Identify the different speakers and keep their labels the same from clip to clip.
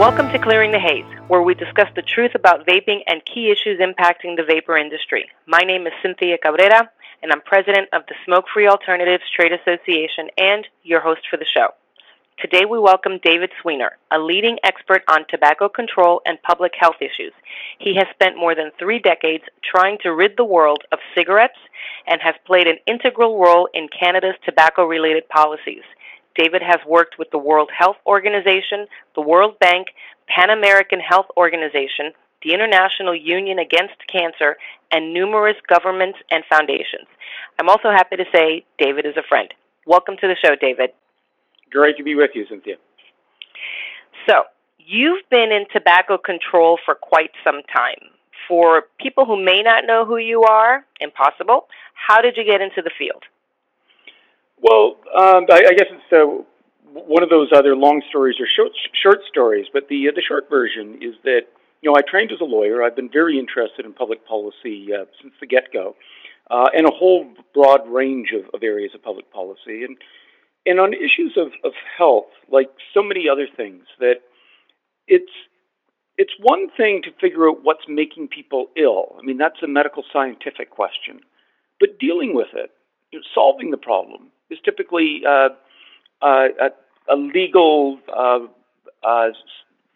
Speaker 1: Welcome to Clearing the Haze, where we discuss the truth about vaping and key issues impacting the vapor industry. My name is Cynthia Cabrera, and I'm president of the Smoke Free Alternatives Trade Association and your host for the show. Today we welcome David Sweanor, a leading expert on tobacco control and public health issues. He has spent more than three decades trying to rid the world of cigarettes and has played an integral role in Canada's tobacco related policies. David has worked with the World Health Organization, the World Bank, Pan American Health Organization, the International Union Against Cancer, and numerous governments and foundations. I'm also happy to say David is a friend. Welcome to the show, David.
Speaker 2: Great to be with you, Cynthia.
Speaker 1: So, you've been in tobacco control for quite some time. For people who may not know who you are, impossible, how did you get into the field?
Speaker 2: Well, um, I, I, guess it's uh, one of those other long stories or short, short stories, but the uh, the short version is that you know I trained as a lawyer. I've been very interested in public policy uh, since the get go, uh, and a whole broad range of, of areas of public policy. And and on issues of, of health, like so many other things, that it's it's one thing to figure out what's making people ill. I mean, that's a medical scientific question. But dealing with it, you know, solving the problem, is typically uh, uh, a, a, legal uh, uh,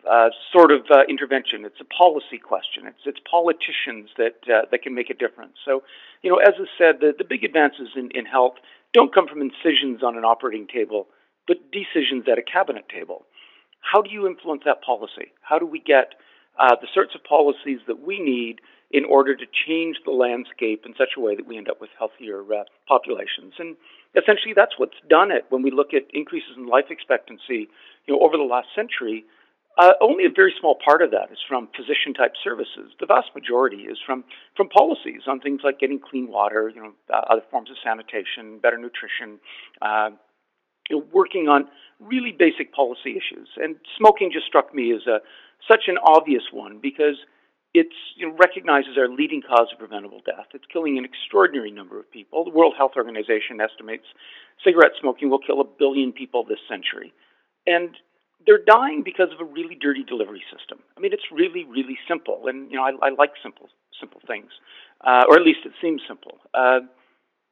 Speaker 2: uh sort of intervention. It's a policy question. It's it's politicians that that can make a difference. So, you know, as I said, the, the big advances in, in health don't come from incisions on an operating table, but decisions at a cabinet table. How do you influence that policy? How do we get the sorts of policies that we need in order to change the landscape in such a way that we end up with healthier uh, populations? And essentially, that's what's done it when we look at increases in life expectancy. You know, over the last century, uh, only a very small part of that is from physician type services. The vast majority is from, from policies on things like getting clean water, you know, uh, other forms of sanitation, better nutrition, uh, you know, working on really basic policy issues. And smoking just struck me as a, such an obvious one because it's you know, recognizes our leading cause of preventable death. It's killing an extraordinary number of people. The World Health Organization estimates cigarette smoking will kill a billion people this century. And they're dying because of a really dirty delivery system. I mean, it's really, really simple, and you know, I, I like simple, simple things, uh, or at least it seems simple. Uh,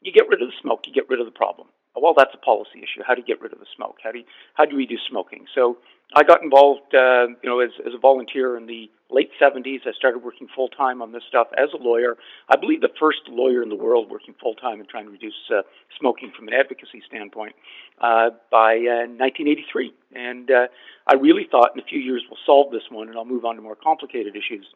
Speaker 2: you get rid of the smoke, you get rid of the problem. Well, that's a policy issue. How do you get rid of the smoke? How do you, how do you reduce smoking? So I got involved, uh, you know, as, as a volunteer in the late 70s. I started working full time on this stuff as a lawyer. I believe the first lawyer in the world working full time and trying to reduce uh, smoking from an advocacy standpoint uh, by uh, 1983. And uh, I really thought in a few years we'll solve this one and I'll move on to more complicated issues.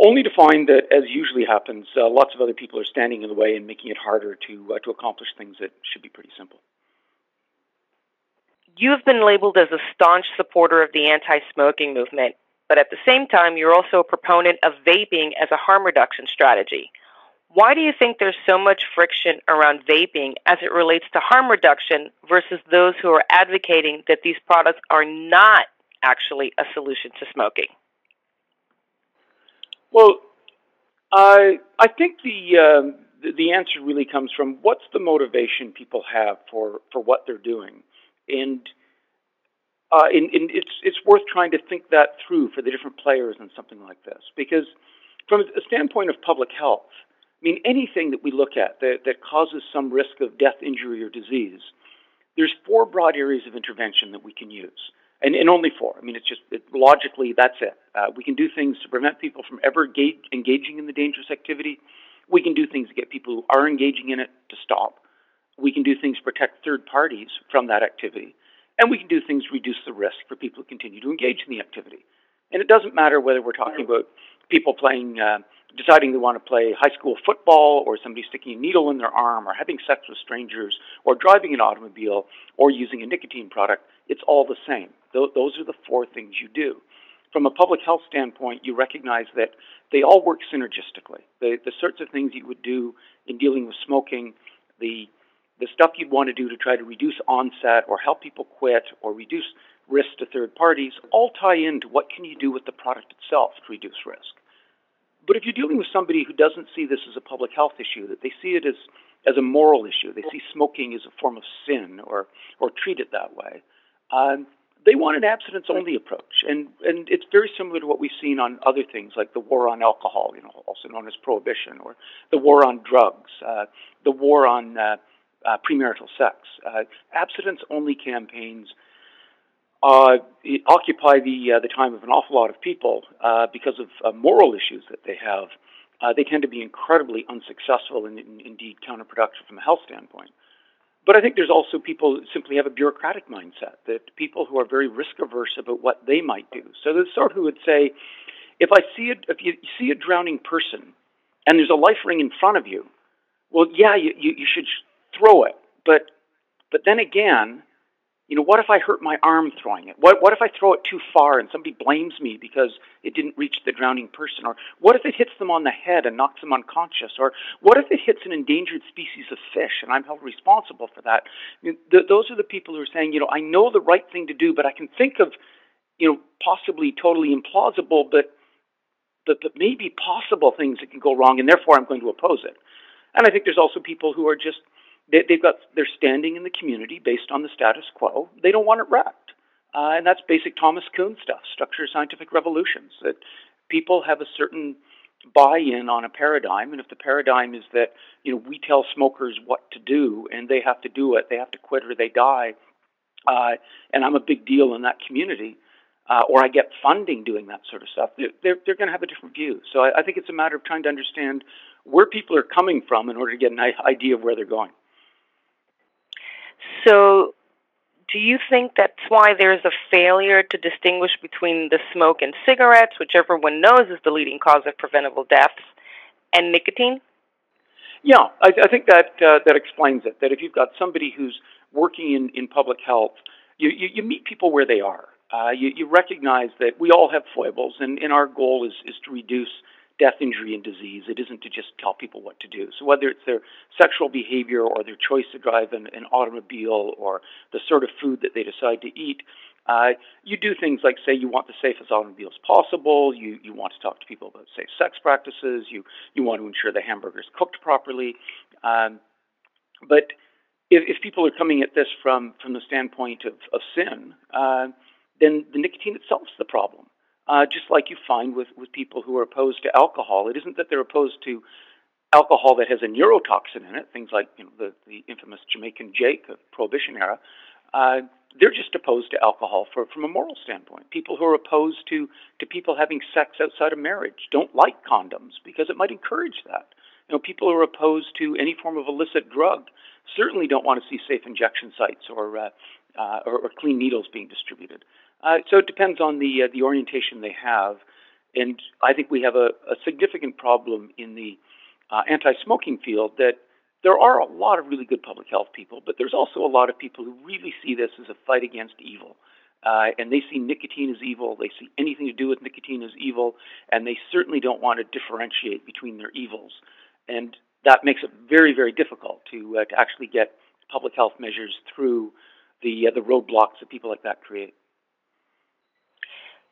Speaker 2: Only to find that, as usually happens, uh, lots of other people are standing in the way and making it harder to uh, to accomplish things that should be pretty simple.
Speaker 1: You have been labeled as a staunch supporter of the anti smoking movement, but at the same time, you're also a proponent of vaping as a harm reduction strategy. Why do you think there's so much friction around vaping as it relates to harm reduction versus those who are advocating that these products are not actually a solution to smoking?
Speaker 2: Well, I I think the um, the, the answer really comes from what's the motivation people have for for what they're doing and uh, it's it's worth trying to think that through for the different players in something like this because from a standpoint of public health, I mean anything that we look at that, that causes some risk of death, injury, or disease, there's four broad areas of intervention that we can use. And, and only four. I mean, it's just it, logically that's it. Uh, we can do things to prevent people from ever engaging in the dangerous activity. We can do things to get people who are engaging in it to stop. We can do things to protect third parties from that activity. And we can do things to reduce the risk for people who continue to engage in the activity. And it doesn't matter whether we're talking about people playing, uh, deciding they want to play high school football, or somebody sticking a needle in their arm, or having sex with strangers, or driving an automobile, or using a nicotine product. It's all the same. Th- those are the four things you do. From a public health standpoint, you recognize that they all work synergistically. The, the sorts of things you would do in dealing with smoking, the the stuff you'd want to do to try to reduce onset or help people quit or reduce risk to third parties all tie into what can you do with the product itself to reduce risk. But if you're dealing with somebody who doesn't see this as a public health issue, that they see it as, as a moral issue, they see smoking as a form of sin or, or treat it that way, um, they want an abstinence only approach. And, and it's very similar to what we've seen on other things like the war on alcohol, you know, also known as prohibition, or the war on drugs, uh, the war on uh, uh, premarital sex. Uh, abstinence only campaigns uh, occupy the, uh, the time of an awful lot of people because of moral issues that they have. they tend to be incredibly unsuccessful and, and indeed counterproductive from a health standpoint. But I think there's also people who simply have a bureaucratic mindset, that people who are very risk averse about what they might do. So there's sort of who would say, if I see a, if you see a drowning person and there's a life ring in front of you, well, yeah, you, you, you should throw it. But but then again, you know, what if I hurt my arm throwing it? What, what if I throw it too far and somebody blames me because it didn't reach the drowning person? Or what if it hits them on the head and knocks them unconscious? Or what if it hits an endangered species of fish and I'm held responsible for that? You know, th- those are the people who are saying, you know, I know the right thing to do, but I can think of, you know, possibly totally implausible, but, but, but maybe possible things that can go wrong, and therefore I'm going to oppose it. And I think there's also people who are just they, have got they're standing in the community based on the status quo. They don't want it wrecked, uh, and that's basic Thomas Kuhn stuff, structure scientific revolutions. That people have a certain buy-in on a paradigm, and if the paradigm is that you know we tell smokers what to do and they have to do it, they have to quit or they die, uh, and I'm a big deal in that community. Uh, or I get funding doing that sort of stuff, they're, they're, they're going to have a different view. So I, I think it's a matter of trying to understand where people are coming from in order to get an idea of where they're going.
Speaker 1: So, do you think that's why there's a failure to distinguish between the smoke and cigarettes, which everyone knows is the leading cause of preventable deaths, and nicotine?
Speaker 2: Yeah, I, I think that uh, that explains it. That if you've got somebody who's working in, in public health, you, you, you meet people where they are. Uh, you, you recognize that we all have foibles, and, and our goal is, is to reduce death, injury, and disease. It isn't to just tell people what to do. So whether it's their sexual behavior or their choice to drive an, an automobile or the sort of food that they decide to eat, uh, you do things like say you want the safest automobiles possible. You you want to talk to people about safe sex practices. You you want to ensure the hamburger is cooked properly. Um, but if, if people are coming at this from from the standpoint of, of sin, uh, then the nicotine itself is the problem uh, just like you find with, with people who are opposed to alcohol. It isn't that they're opposed to alcohol that has a neurotoxin in it, things like you know, the, the infamous Jamaican Jake of Prohibition era. Uh, they're just opposed to alcohol for, from a moral standpoint. People who are opposed to, to people having sex outside of marriage don't like condoms because it might encourage that. You know, people who are opposed to any form of illicit drug certainly don't want to see safe injection sites or, uh, uh, or, or clean needles being distributed. Uh, so it depends on the uh, the orientation they have, and I think we have a, a significant problem in the uh, anti-smoking field that there are a lot of really good public health people, but there's also a lot of people who really see this as a fight against evil. Uh, and they see nicotine as evil. They see anything to do with nicotine as evil, and they certainly don't want to differentiate between their evils. And that makes it very, very difficult to uh, to actually get public health measures through the uh, the roadblocks that people like that create.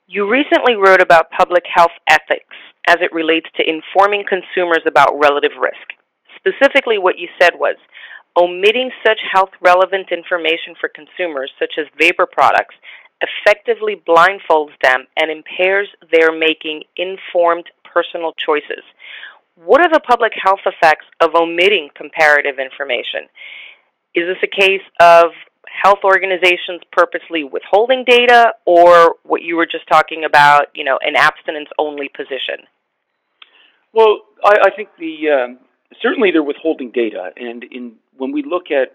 Speaker 1: You recently wrote about public health ethics as it relates to informing consumers about relative risk. Specifically, what you said was omitting such health relevant information for consumers, such as vapor products, effectively blindfolds them and impairs their making informed personal choices. What are the public health effects of omitting comparative information? Is this a case of health organizations purposely withholding data or what you were just talking about, you know, an abstinence only position?
Speaker 2: Well, I, I think the um, certainly they're withholding data, and in when we look at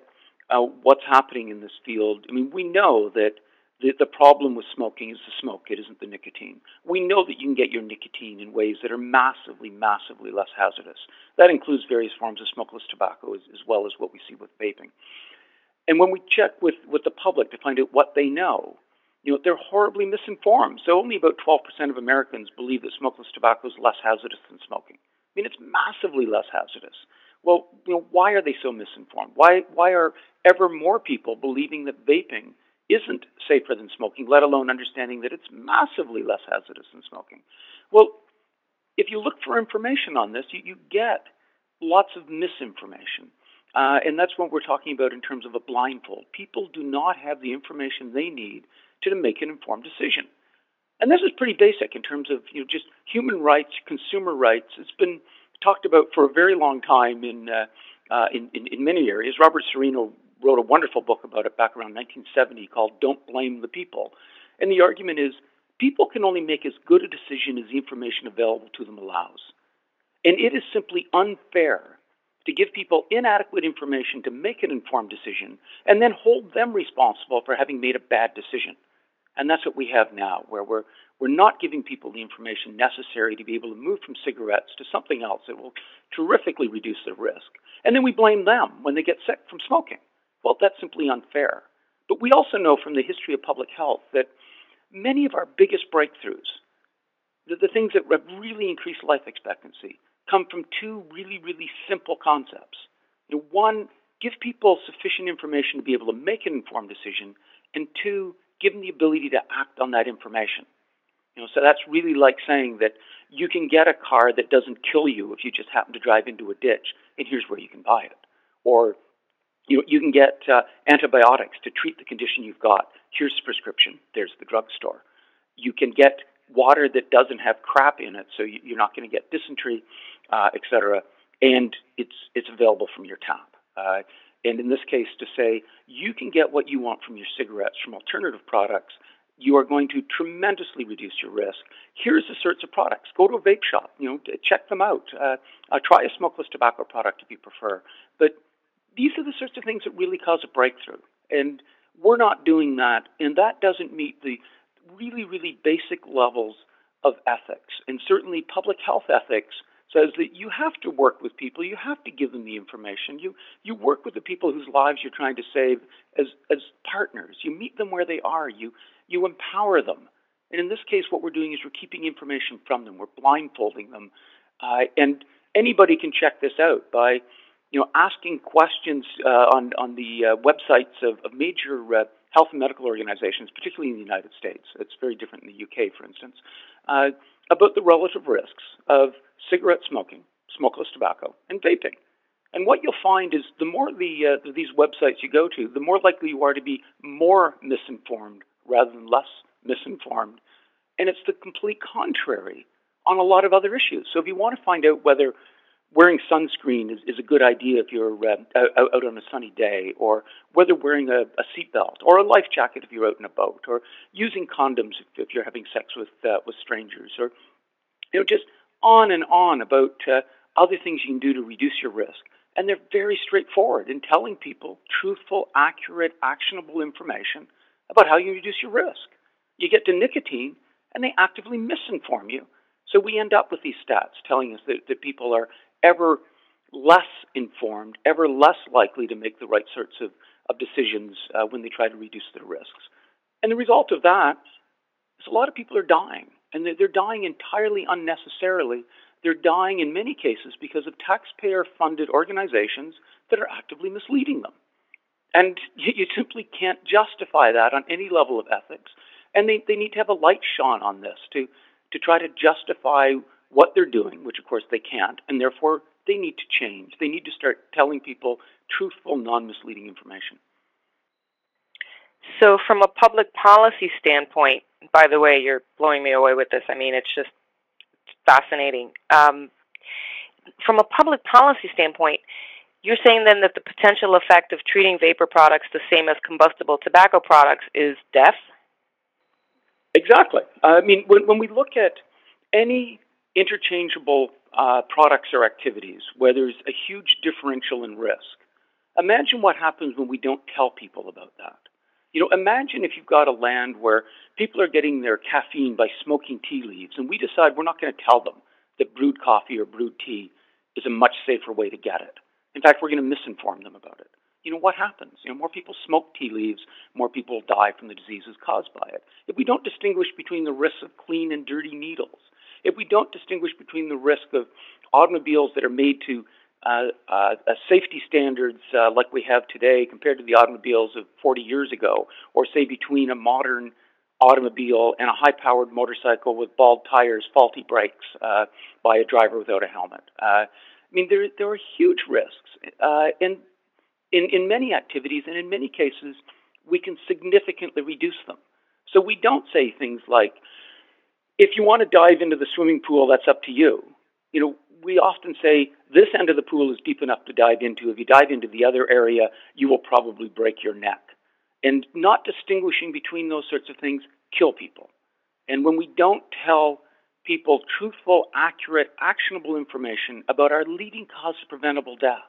Speaker 2: uh, what's happening in this field, I mean, we know that the, the problem with smoking is the smoke; it isn't the nicotine. We know that you can get your nicotine in ways that are massively, massively less hazardous. That includes various forms of smokeless tobacco, as, as well as what we see with vaping. And when we check with, with the public to find out what they know, you know, they're horribly misinformed. So only about 12% of Americans believe that smokeless tobacco is less hazardous than smoking. I mean, it's massively less hazardous. Well, you know, why are they so misinformed? Why, why are ever more people believing that vaping isn't safer than smoking, let alone understanding that it's massively less hazardous than smoking? Well, if you look for information on this, you, you get lots of misinformation. Uh, and that's what we're talking about in terms of a blindfold. People do not have the information they need to make an informed decision. And this is pretty basic in terms of you know just human rights, consumer rights. It's been talked about for a very long time in uh, uh, in, in, in many areas. Robert Cirino wrote a wonderful book about it back around 1970 called "Don't Blame the People," and the argument is people can only make as good a decision as the information available to them allows, and it is simply unfair to give people inadequate information to make an informed decision and then hold them responsible for having made a bad decision. And that's what we have now, where we're, we're not giving people the information necessary to be able to move from cigarettes to something else that will terrifically reduce their risk. And then we blame them when they get sick from smoking. Well, that's simply unfair. But we also know from the history of public health that many of our biggest breakthroughs, the, the things that have really increased life expectancy, come from two really, really simple concepts. You know, one, give people sufficient information to be able to make an informed decision, and two, give them the ability to act on that information. You know, so that's really like saying that you can get a car that doesn't kill you if you just happen to drive into a ditch, and here's where you can buy it. Or you you can get uh, antibiotics to treat the condition you've got. Here's the prescription. There's the drugstore. You can get water that doesn't have crap in it, so you're not going to get dysentery, uh, et cetera, and it's it's available from your tap. Uh, and in this case, to say you can get what you want from your cigarettes from alternative products, you are going to tremendously reduce your risk. Here's the sorts of products. Go to a vape shop. You know, check them out. Uh, uh, try a smokeless tobacco product if you prefer. But these are the sorts of things that really cause a breakthrough, and we're not doing that. And that doesn't meet the really, really basic levels of ethics, and certainly public health ethics says that you have to work with people, you have to give them the information. You you work with the people whose lives you're trying to save as as partners. You meet them where they are. You you empower them. And in this case, what we're doing is we're keeping information from them. We're blindfolding them, uh, and anybody can check this out by you know asking questions uh, on on the uh, websites of, of major uh, health and medical organizations, particularly in the United States. It's very different in the UK, for instance, uh, about the relative risks of cigarette smoking, smokeless tobacco, and vaping. And what you'll find is the more the, uh, these websites you go to, the more likely you are to be more misinformed rather than less misinformed. And it's the complete contrary on a lot of other issues. So if you want to find out whether wearing sunscreen is, is a good idea if you're uh, out, out on a sunny day, or whether wearing a, a seatbelt or a life jacket if you're out in a boat, or using condoms if, if you're having sex with uh, with strangers, or you know just on and on about uh, other things you can do to reduce your risk. And they're very straightforward in telling people truthful, accurate, actionable information about how you reduce your risk. You get to nicotine, and they actively misinform you. So we end up with these stats telling us that, that people are ever less informed, ever less likely to make the right sorts of, of decisions uh, when they try to reduce their risks. And the result of that is a lot of people are dying, and they're, dying entirely unnecessarily. They're dying in many cases because of taxpayer funded organizations that are actively misleading them. And you, you simply can't justify that on any level of ethics. And they, they need to have a light shone on this to, to try to justify what they're doing, which of course they can't, and therefore they need to change. They need to start telling people truthful, non misleading information.
Speaker 1: So, from a public policy standpoint, by the way, you're blowing me away with this. I mean, it's just fascinating. Um, from a public policy standpoint, you're saying then that the potential effect of treating vapor products the same as combustible tobacco products is death?
Speaker 2: Exactly. I mean, when, when we look at any interchangeable uh, products or activities where there's a huge differential in risk. Imagine what happens when we don't tell people about that. You know, imagine if you've got a land where people are getting their caffeine by smoking tea leaves, and we decide we're not going to tell them that brewed coffee or brewed tea is a much safer way to get it. In fact, we're going to misinform them about it. You know, what happens? You know, more people smoke tea leaves, more people die from the diseases caused by it. If we don't distinguish between the risks of clean and dirty needles, if we don't distinguish between the risk of automobiles that are made to uh, uh, safety standards uh, like we have today compared to the automobiles of 40 years ago, or say between a modern automobile and a high powered motorcycle with bald tires, faulty brakes uh, by a driver without a helmet. Uh, I mean, there, there are huge risks. Uh, and in, in many activities, and in many cases, we can significantly reduce them. So we don't say things like, if you want to dive into the swimming pool, that's up to you. You know, we often say this end of the pool is deep enough to dive into. If you dive into the other area, you will probably break your neck. And not distinguishing between those sorts of things kill people. And when we don't tell people truthful, accurate, actionable information about our leading cause of preventable death,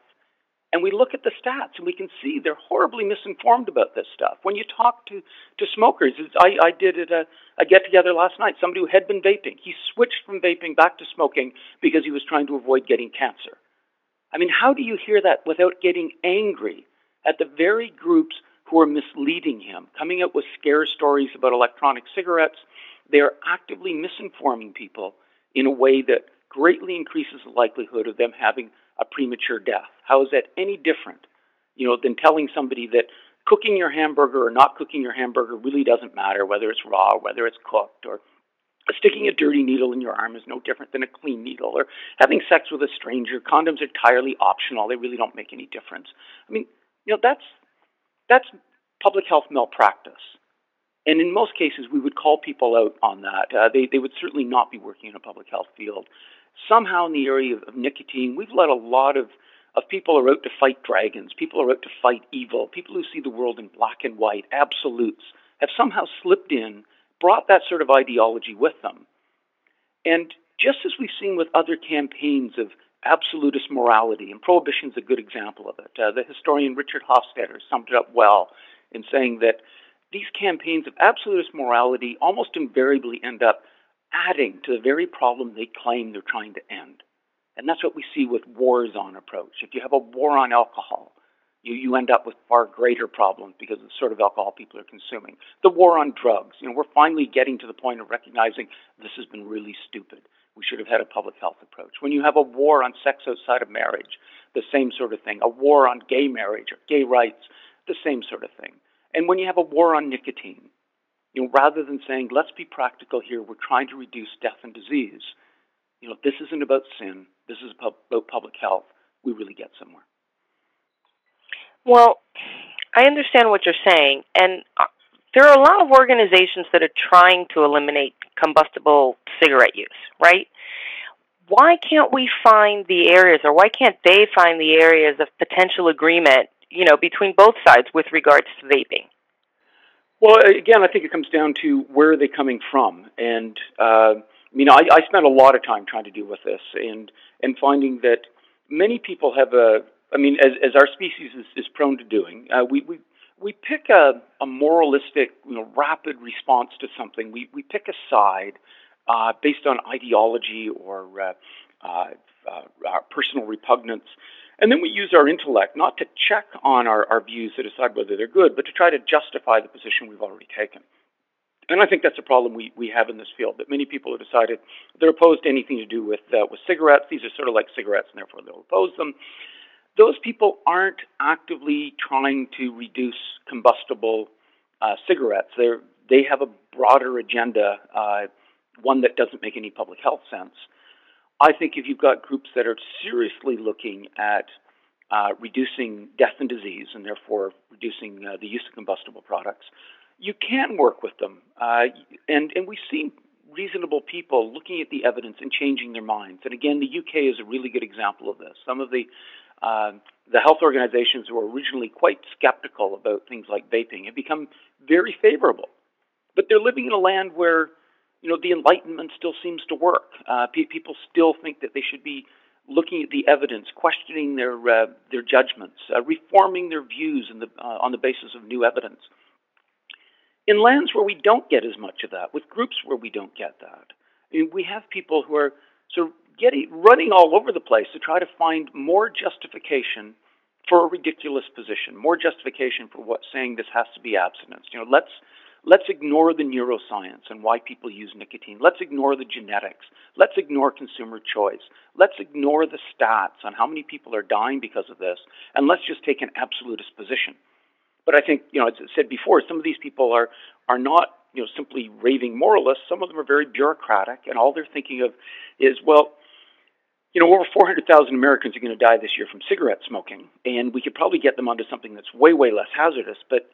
Speaker 2: and we look at the stats and we can see they're horribly misinformed about this stuff. When you talk to, to smokers, I, I did at uh, a, a get together last night, somebody who had been vaping. He switched from vaping back to smoking because he was trying to avoid getting cancer. I mean, how do you hear that without getting angry at the very groups who are misleading him, coming out with scare stories about electronic cigarettes? They are actively misinforming people in a way that greatly increases the likelihood of them having a premature death. How is that any different, you know, than telling somebody that cooking your hamburger or not cooking your hamburger really doesn't matter, whether it's raw, whether it's cooked, or sticking a dirty needle in your arm is no different than a clean needle, or having sex with a stranger. Condoms are entirely optional; they really don't make any difference. I mean, you know, that's that's public health malpractice. And in most cases, we would call people out on that. Uh, they, they would certainly not be working in a public health field somehow in the area of, of nicotine, we've let a lot of of people are out to fight dragons, people are out to fight evil, people who see the world in black and white, absolutes, have somehow slipped in, brought that sort of ideology with them. And just as we've seen with other campaigns of absolutist morality, and prohibition is a good example of it, uh, the historian Richard Hofstadter summed it up well in saying that these campaigns of absolutist morality almost invariably end up adding to the very problem they claim they're trying to end. And that's what we see with wars on approach. If you have a war on alcohol, you, you end up with far greater problems because of the sort of alcohol people are consuming. The war on drugs, you know, we're finally getting to the point of recognizing this has been really stupid. We should have had a public health approach. When you have a war on sex outside of marriage, the same sort of thing. A war on gay marriage or gay rights, the same sort of thing. And when you have a war on nicotine, you know, rather than saying, let's be practical here, we're trying to reduce death and disease, you know, this isn't about sin, this is about public health, we really get somewhere.
Speaker 1: Well, I understand what you're saying, and uh, there are a lot of organizations that are trying to eliminate combustible cigarette use, right? Why can't we find the areas, or why can't they find the areas of potential agreement, you know, between both sides with regards to vaping?
Speaker 2: Well, again, I think it comes down to where are they coming from, and uh, you know, I, I spent a lot of time trying to deal with this, and and finding that many people have a, I mean, as as our species is, is prone to doing, uh, we we we pick a, a moralistic, you know, rapid response to something. We we pick a side uh, based on ideology or uh, uh, uh, personal repugnance. And then we use our intellect not to check on our, our views to decide whether they're good, but to try to justify the position we've already taken. And I think that's a problem we, we have in this field that many people have decided they're opposed to anything to do with uh, with cigarettes. These are sort of like cigarettes, and therefore they'll oppose them. Those people aren't actively trying to reduce combustible uh, cigarettes. They they have a broader agenda, uh, one that doesn't make any public health sense. I think if you've got groups that are seriously looking at uh, reducing death and disease, and therefore reducing uh, the use of combustible products, you can work with them. Uh, and and we've seen reasonable people looking at the evidence and changing their minds. And again, the UK is a really good example of this. Some of the uh, the health organizations who were originally quite skeptical about things like vaping have become very favorable. But they're living in a land where you know, the Enlightenment still seems to work. Uh, pe- people still think that they should be looking at the evidence, questioning their uh, their judgments, uh, reforming their views the, uh, on the basis of new evidence. In lands where we don't get as much of that, with groups where we don't get that, I mean, we have people who are sort of getting running all over the place to try to find more justification for a ridiculous position, more justification for what saying this has to be abstinence. You know, let's Let's ignore the neuroscience and why people use nicotine. Let's ignore the genetics. Let's ignore consumer choice. Let's ignore the stats on how many people are dying because of this, and let's just take an absolutist position. But I think, you know, as I said before, some of these people are are not, you know, simply raving moralists. Some of them are very bureaucratic, and all they're thinking of is, well, you know, over 400,000 Americans are going to die this year from cigarette smoking, and we could probably get them onto something that's way, way less hazardous. But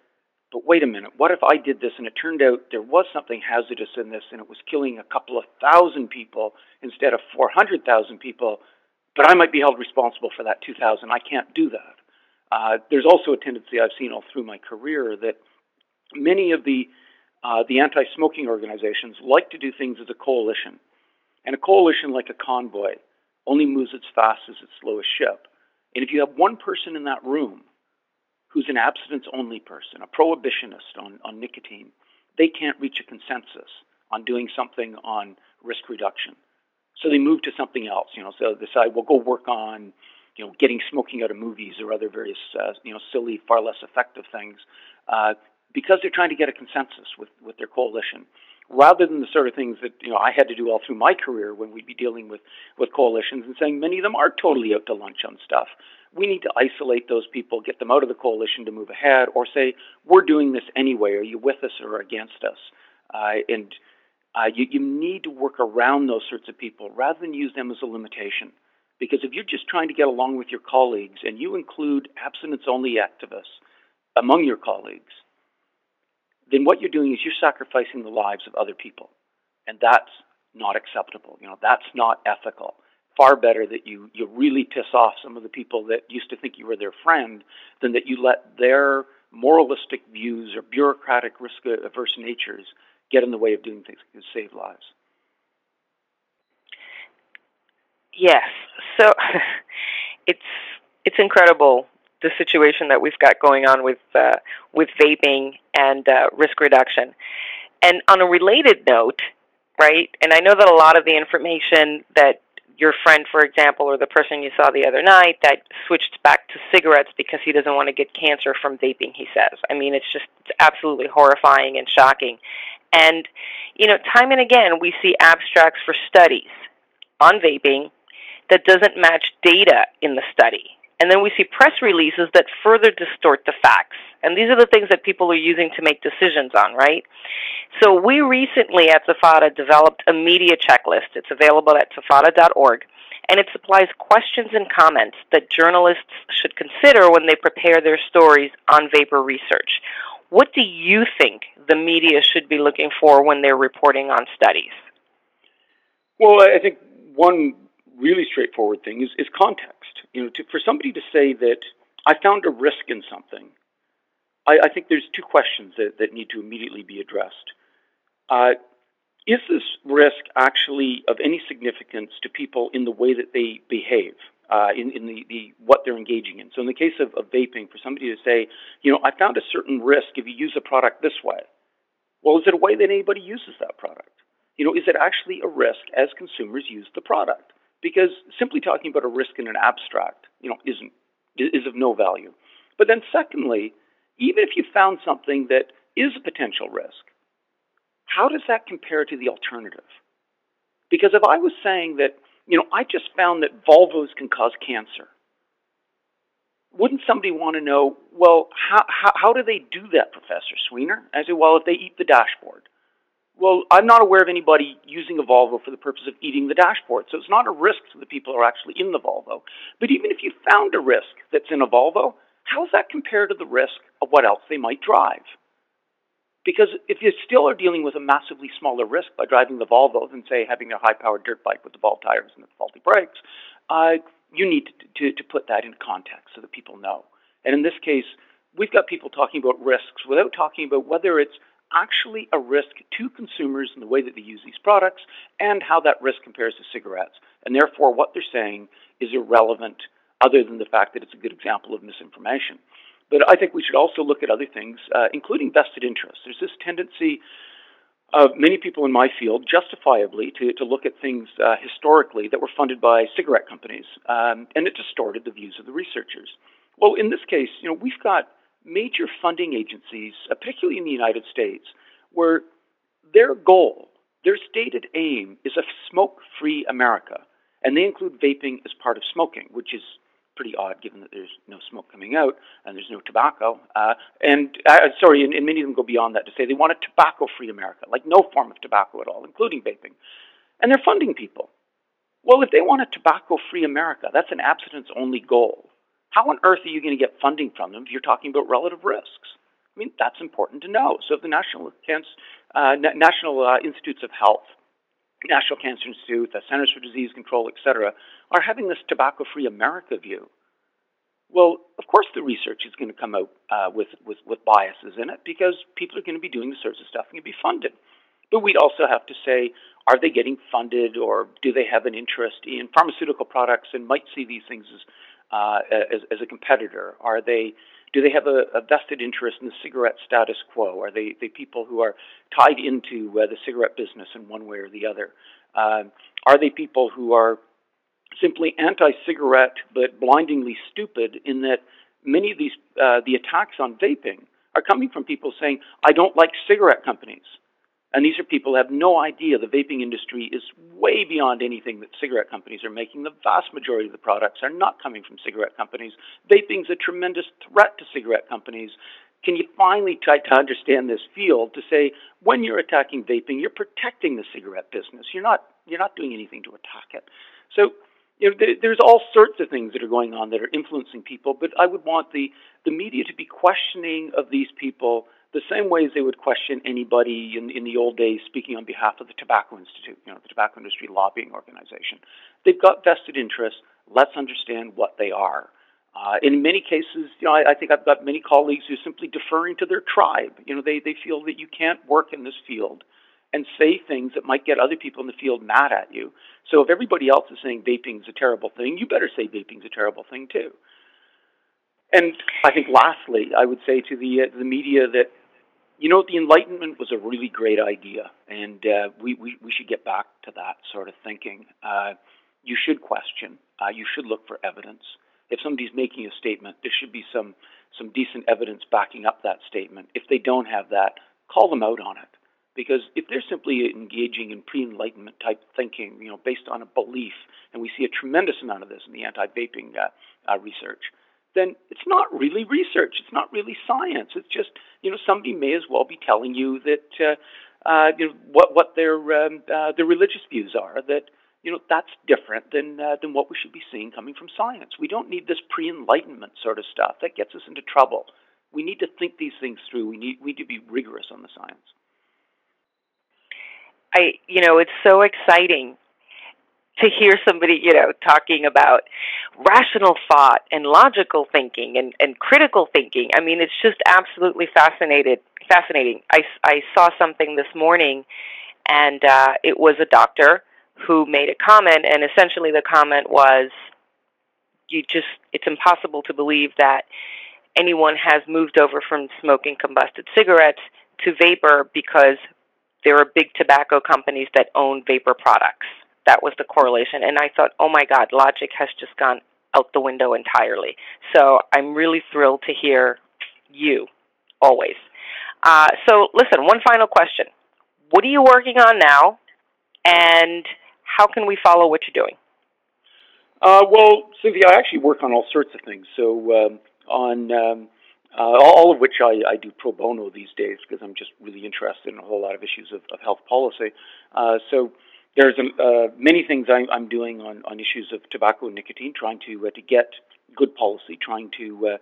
Speaker 2: but wait a minute, what if I did this and it turned out there was something hazardous in this and it was killing a couple of thousand people instead of 400,000 people, but I might be held responsible for that 2,000. I can't do that. Uh, there's also a tendency I've seen all through my career that many of the uh, the anti-smoking organizations like to do things as a coalition, and a coalition like a convoy only moves as fast as its slowest ship. And if you have one person in that room who's an abstinence only person, a prohibitionist on, on nicotine, they can't reach a consensus on doing something on risk reduction. So they move to something else, you know, so they decide we'll go work on, you know, getting smoking out of movies or other various, uh, you know, silly, far less effective things, uh, because they're trying to get a consensus with, with their coalition rather than the sort of things that you know I had to do all through my career when we'd be dealing with with coalitions and saying many of them are totally out to lunch on stuff. We need to isolate those people, get them out of the coalition to move ahead, or say we're doing this anyway. Are you with us or against us? Uh, and uh, you, you need to work around those sorts of people rather than use them as a limitation. Because if you're just trying to get along with your colleagues and you include abstinence only activists among your colleagues, then what you're doing is you're sacrificing the lives of other people. And that's not acceptable. You know, that's not ethical. Far better that you, you really piss off some of the people that used to think you were their friend than that you let their moralistic views or bureaucratic risk averse natures get in the way of doing things that save lives.
Speaker 1: Yes. So it's it's incredible the situation that we've got going on with uh, with vaping and uh, risk reduction. And on a related note, right? And I know that a lot of the information that your friend, for example, or the person you saw the other night that switched back to cigarettes because he doesn't want to get cancer from vaping, he says. I mean, it's just it's absolutely horrifying and shocking. And, you know, time and again, we see abstracts for studies on vaping that doesn't match data in the study. And then we see press releases that further distort the facts. And these are the things that people are using to make decisions on, right? So we recently at SFATA developed a media checklist. It's available at sfata.org. And it supplies questions and comments that journalists should consider when they prepare their stories on vapor research. What do you think the media should be looking for when they're reporting on studies?
Speaker 2: Well, I think one really straightforward thing is, is context. You know, to, for somebody to say that I found a risk in something, I, I think there's two questions that, that need to immediately be addressed. Uh, is this risk actually of any significance to people in the way that they behave, uh, in, in the, the what they're engaging in? So, in the case of, of vaping, for somebody to say, you know, I found a certain risk if you use a product this way. Well, is it a way that anybody uses that product? You know, is it actually a risk as consumers use the product? Because simply talking about a risk in an abstract, you know, isn't is of no value. But then, secondly, even if you found something that is a potential risk, how does that compare to the alternative? Because if I was saying that, you know, I just found that Volvos can cause cancer, wouldn't somebody want to know, well, how, how, how do they do that, Professor Sweanor? I say, well, if they eat the dashboard. Well, I'm not aware of anybody using a Volvo for the purpose of eating the dashboard, so it's not a risk to the people who are actually in the Volvo. But even if you found a risk that's in a Volvo, how does that compare to the risk of what else they might drive? Because if you still are dealing with a massively smaller risk by driving the Volvo than, say, having a high powered dirt bike with the bald tires and the faulty brakes, uh, you need to, to, to put that in context so that people know. And in this case, we've got people talking about risks without talking about whether it's actually a risk to consumers in the way that they use these products and how that risk compares to cigarettes. And therefore, what they're saying is irrelevant other than the fact that it's a good example of misinformation. But I think we should also look at other things, uh, including vested interests. There's this tendency of many people in my field, justifiably, to, to look at things uh, historically that were funded by cigarette companies, um, and it distorted the views of the researchers. Well, in this case, you know, we've got major funding agencies, particularly in the United States, where their goal, their stated aim, is a smoke free America. And they include vaping as part of smoking, which is pretty odd given that there's no smoke coming out and there's no tobacco. Uh, and uh, sorry, and, and, many of them go beyond that to say they want a tobacco free America, like no form of tobacco at all, including vaping. And they're funding people. Well, if they want a tobacco free America, that's an abstinence only goal. How on earth are you going to get funding from them if you're talking about relative risks? I mean, that's important to know. So if the National, Cancer, uh, National uh, Institutes of Health, National Cancer Institute, the Centers for Disease Control, et cetera, are having this tobacco-free America view, well, of course the research is going to come out uh, with, with, with biases in it because people are going to be doing the sorts of stuff and be funded. But we'd also have to say, are they getting funded or do they have an interest in pharmaceutical products and might see these things as, uh, as, as, a competitor? Are they, do they have a, a, vested interest in the cigarette status quo? Are they, they people who are tied into uh, the cigarette business in one way or the other? Um, are they people who are simply anti-cigarette but blindingly stupid in that many of these uh, the attacks on vaping are coming from people saying I don't like cigarette companies. And these are people who have no idea the vaping industry is way beyond anything that cigarette companies are making. The vast majority of the products are not coming from cigarette companies. Vaping is a tremendous threat to cigarette companies. Can you finally try to understand this field to say when you're attacking vaping, you're protecting the cigarette business. You're not you're not doing anything to attack it. So you know, there's all sorts of things that are going on that are influencing people, but I would want the, the media to be questioning of these people the same ways they would question anybody in, in the old days speaking on behalf of the Tobacco Institute, you know, the tobacco industry lobbying organization. They've got vested interests. Let's understand what they are. Uh, in many cases, you know, I, I think I've got many colleagues who are simply deferring to their tribe. You know, they, they feel that you can't work in this field and say things that might get other people in the field mad at you. So if everybody else is saying vaping is a terrible thing, you better say vaping is a terrible thing too. And I think lastly, I would say to the uh, the media that you know the Enlightenment was a really great idea, and uh, we, we we should get back to that sort of thinking. Uh, you should question. Uh, you should look for evidence. If somebody's making a statement, there should be some some decent evidence backing up that statement. If they don't have that, call them out on it. Because if they're simply engaging in pre-enlightenment type thinking, you know, based on a belief, and we see a tremendous amount of this in the anti-vaping uh, uh, research, then it's not really research. It's not really science. It's just, you know, somebody may as well be telling you that, uh, uh, you know, what what their um, uh, their religious views are. That you know that's different than uh, than what we should be seeing coming from science. We don't need this pre-enlightenment sort of stuff. That gets us into trouble. We need to think these things through. We need we need to be rigorous on the science.
Speaker 1: I, you know, it's so exciting to hear somebody, you know, talking about rational thought and logical thinking and, and critical thinking. I mean, it's just absolutely fascinated, fascinating. I, I saw something this morning, and uh, it was a doctor who made a comment, and essentially the comment was, "You just, it's impossible to believe that anyone has moved over from smoking combusted cigarettes to vapor because there are big tobacco companies that own vapor products. That was the correlation. And I thought, oh my God, logic has just gone out the window entirely. So I'm really thrilled to hear you always. Uh, so, listen, one final question. What are you working on now? And how can we follow what you're doing?
Speaker 2: Uh, well, Cynthia, I actually work on all sorts of things. So, um, on um, uh, all of which I, I do pro bono these days because I'm just really interested in a whole lot of issues of, of health policy. Uh, so there's uh, many things I, I'm doing on, on issues of tobacco and nicotine, trying to uh, to get good policy, trying to uh,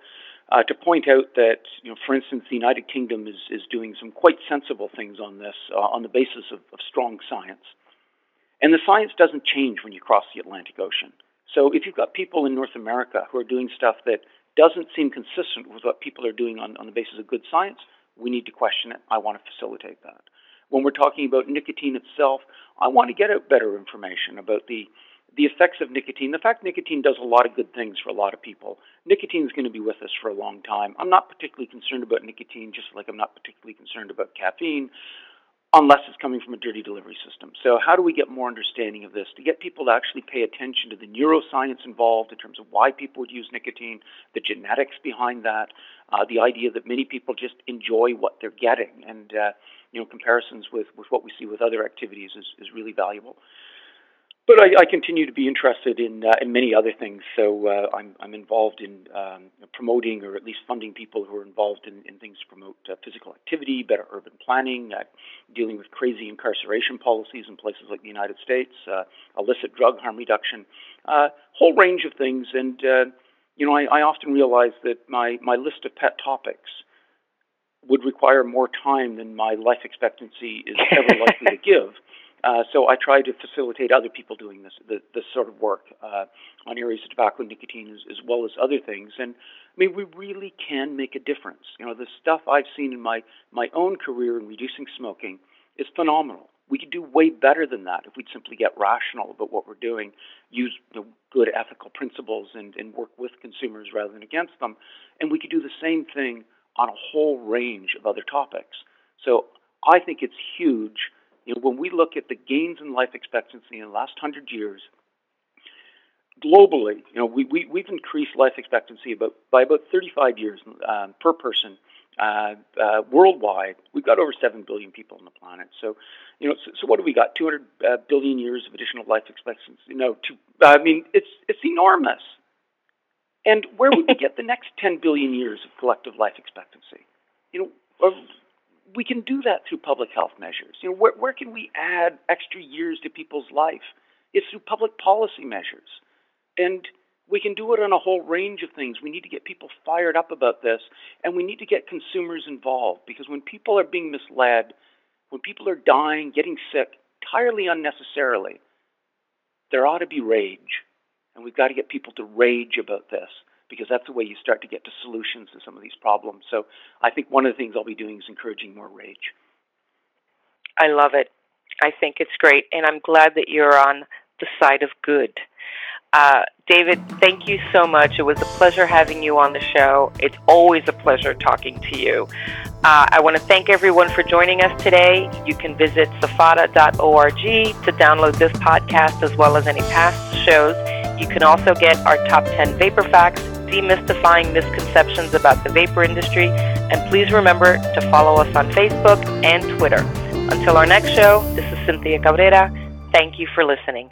Speaker 2: uh, to point out that, you know, for instance, the United Kingdom is, is doing some quite sensible things on this uh, on the basis of, of strong science. And the science doesn't change when you cross the Atlantic Ocean. So if you've got people in North America who are doing stuff that doesn't seem consistent with what people are doing on, on the basis of good science, we need to question it. I want to facilitate that. When we're talking about nicotine itself, I want to get out better information about the the effects of nicotine. The fact nicotine does a lot of good things for a lot of people. Nicotine is going to be with us for a long time. I'm not particularly concerned about nicotine, just like I'm not particularly concerned about caffeine unless it's coming from a dirty delivery system. So, how do we get more understanding of this to get people to actually pay attention to the neuroscience involved in terms of why people would use nicotine, the genetics behind that, uh, the idea that many people just enjoy what they're getting, and uh, you know comparisons with, with what we see with other activities is, is really valuable but I, I, continue to be interested in uh, in many other things. So uh, I'm I'm involved in um, promoting or at least funding people who are involved in, in things to promote uh, physical activity, better urban planning, uh, dealing with crazy incarceration policies in places like the United States, uh, illicit drug harm reduction, a uh, whole range of things. And you know, I, I often realize that my my list of pet topics would require more time than my life expectancy is ever likely to give. Uh, so I try to facilitate other people doing this this, this sort of work uh, on areas of tobacco and nicotine as, as well as other things. And I mean, we really can make a difference. You know, the stuff I've seen in my my own career in reducing smoking is phenomenal. We could do way better than that if we'd simply get rational about what we're doing, use you know, good ethical principles, and, and work with consumers rather than against them. And we could do the same thing on a whole range of other topics. So I think it's huge. You know, when we look at the gains in life expectancy in the last hundred years, globally, you know, we, we, we've increased life expectancy about, by about 35 years um, per person uh, uh, worldwide, we've got over 7 billion people on the planet. So, you know, so, so what do we got? 200 uh, billion years of additional life expectancy? Know, to, I mean, it's, it's enormous. And where would we get the next 10 billion years of collective life expectancy? You know, we can do that through public health measures. You know, where, where can we add extra years to people's life? It's through public policy measures. And we can do it on a whole range of things. We need to get people fired up about this, and we need to get consumers involved because when people are being misled, when people are dying, getting sick entirely unnecessarily, there ought to be rage. And we've got to get people to rage about this because that's the way you start to get to solutions to some of these problems. So I think one of the things I'll be doing is encouraging more rage.
Speaker 1: I love it. I think it's great. And I'm glad that you're on the side of good. Uh, David, thank you so much. It was a pleasure having you on the show. It's always a pleasure talking to you. Uh, I want to thank everyone for joining us today. You can visit sfata.org to download this podcast as well as any past shows. You can also get our top 10 vapor facts, demystifying misconceptions about the vapor industry, and please remember to follow us on Facebook and Twitter. Until our next show, this is Cynthia Cabrera. Thank you for listening.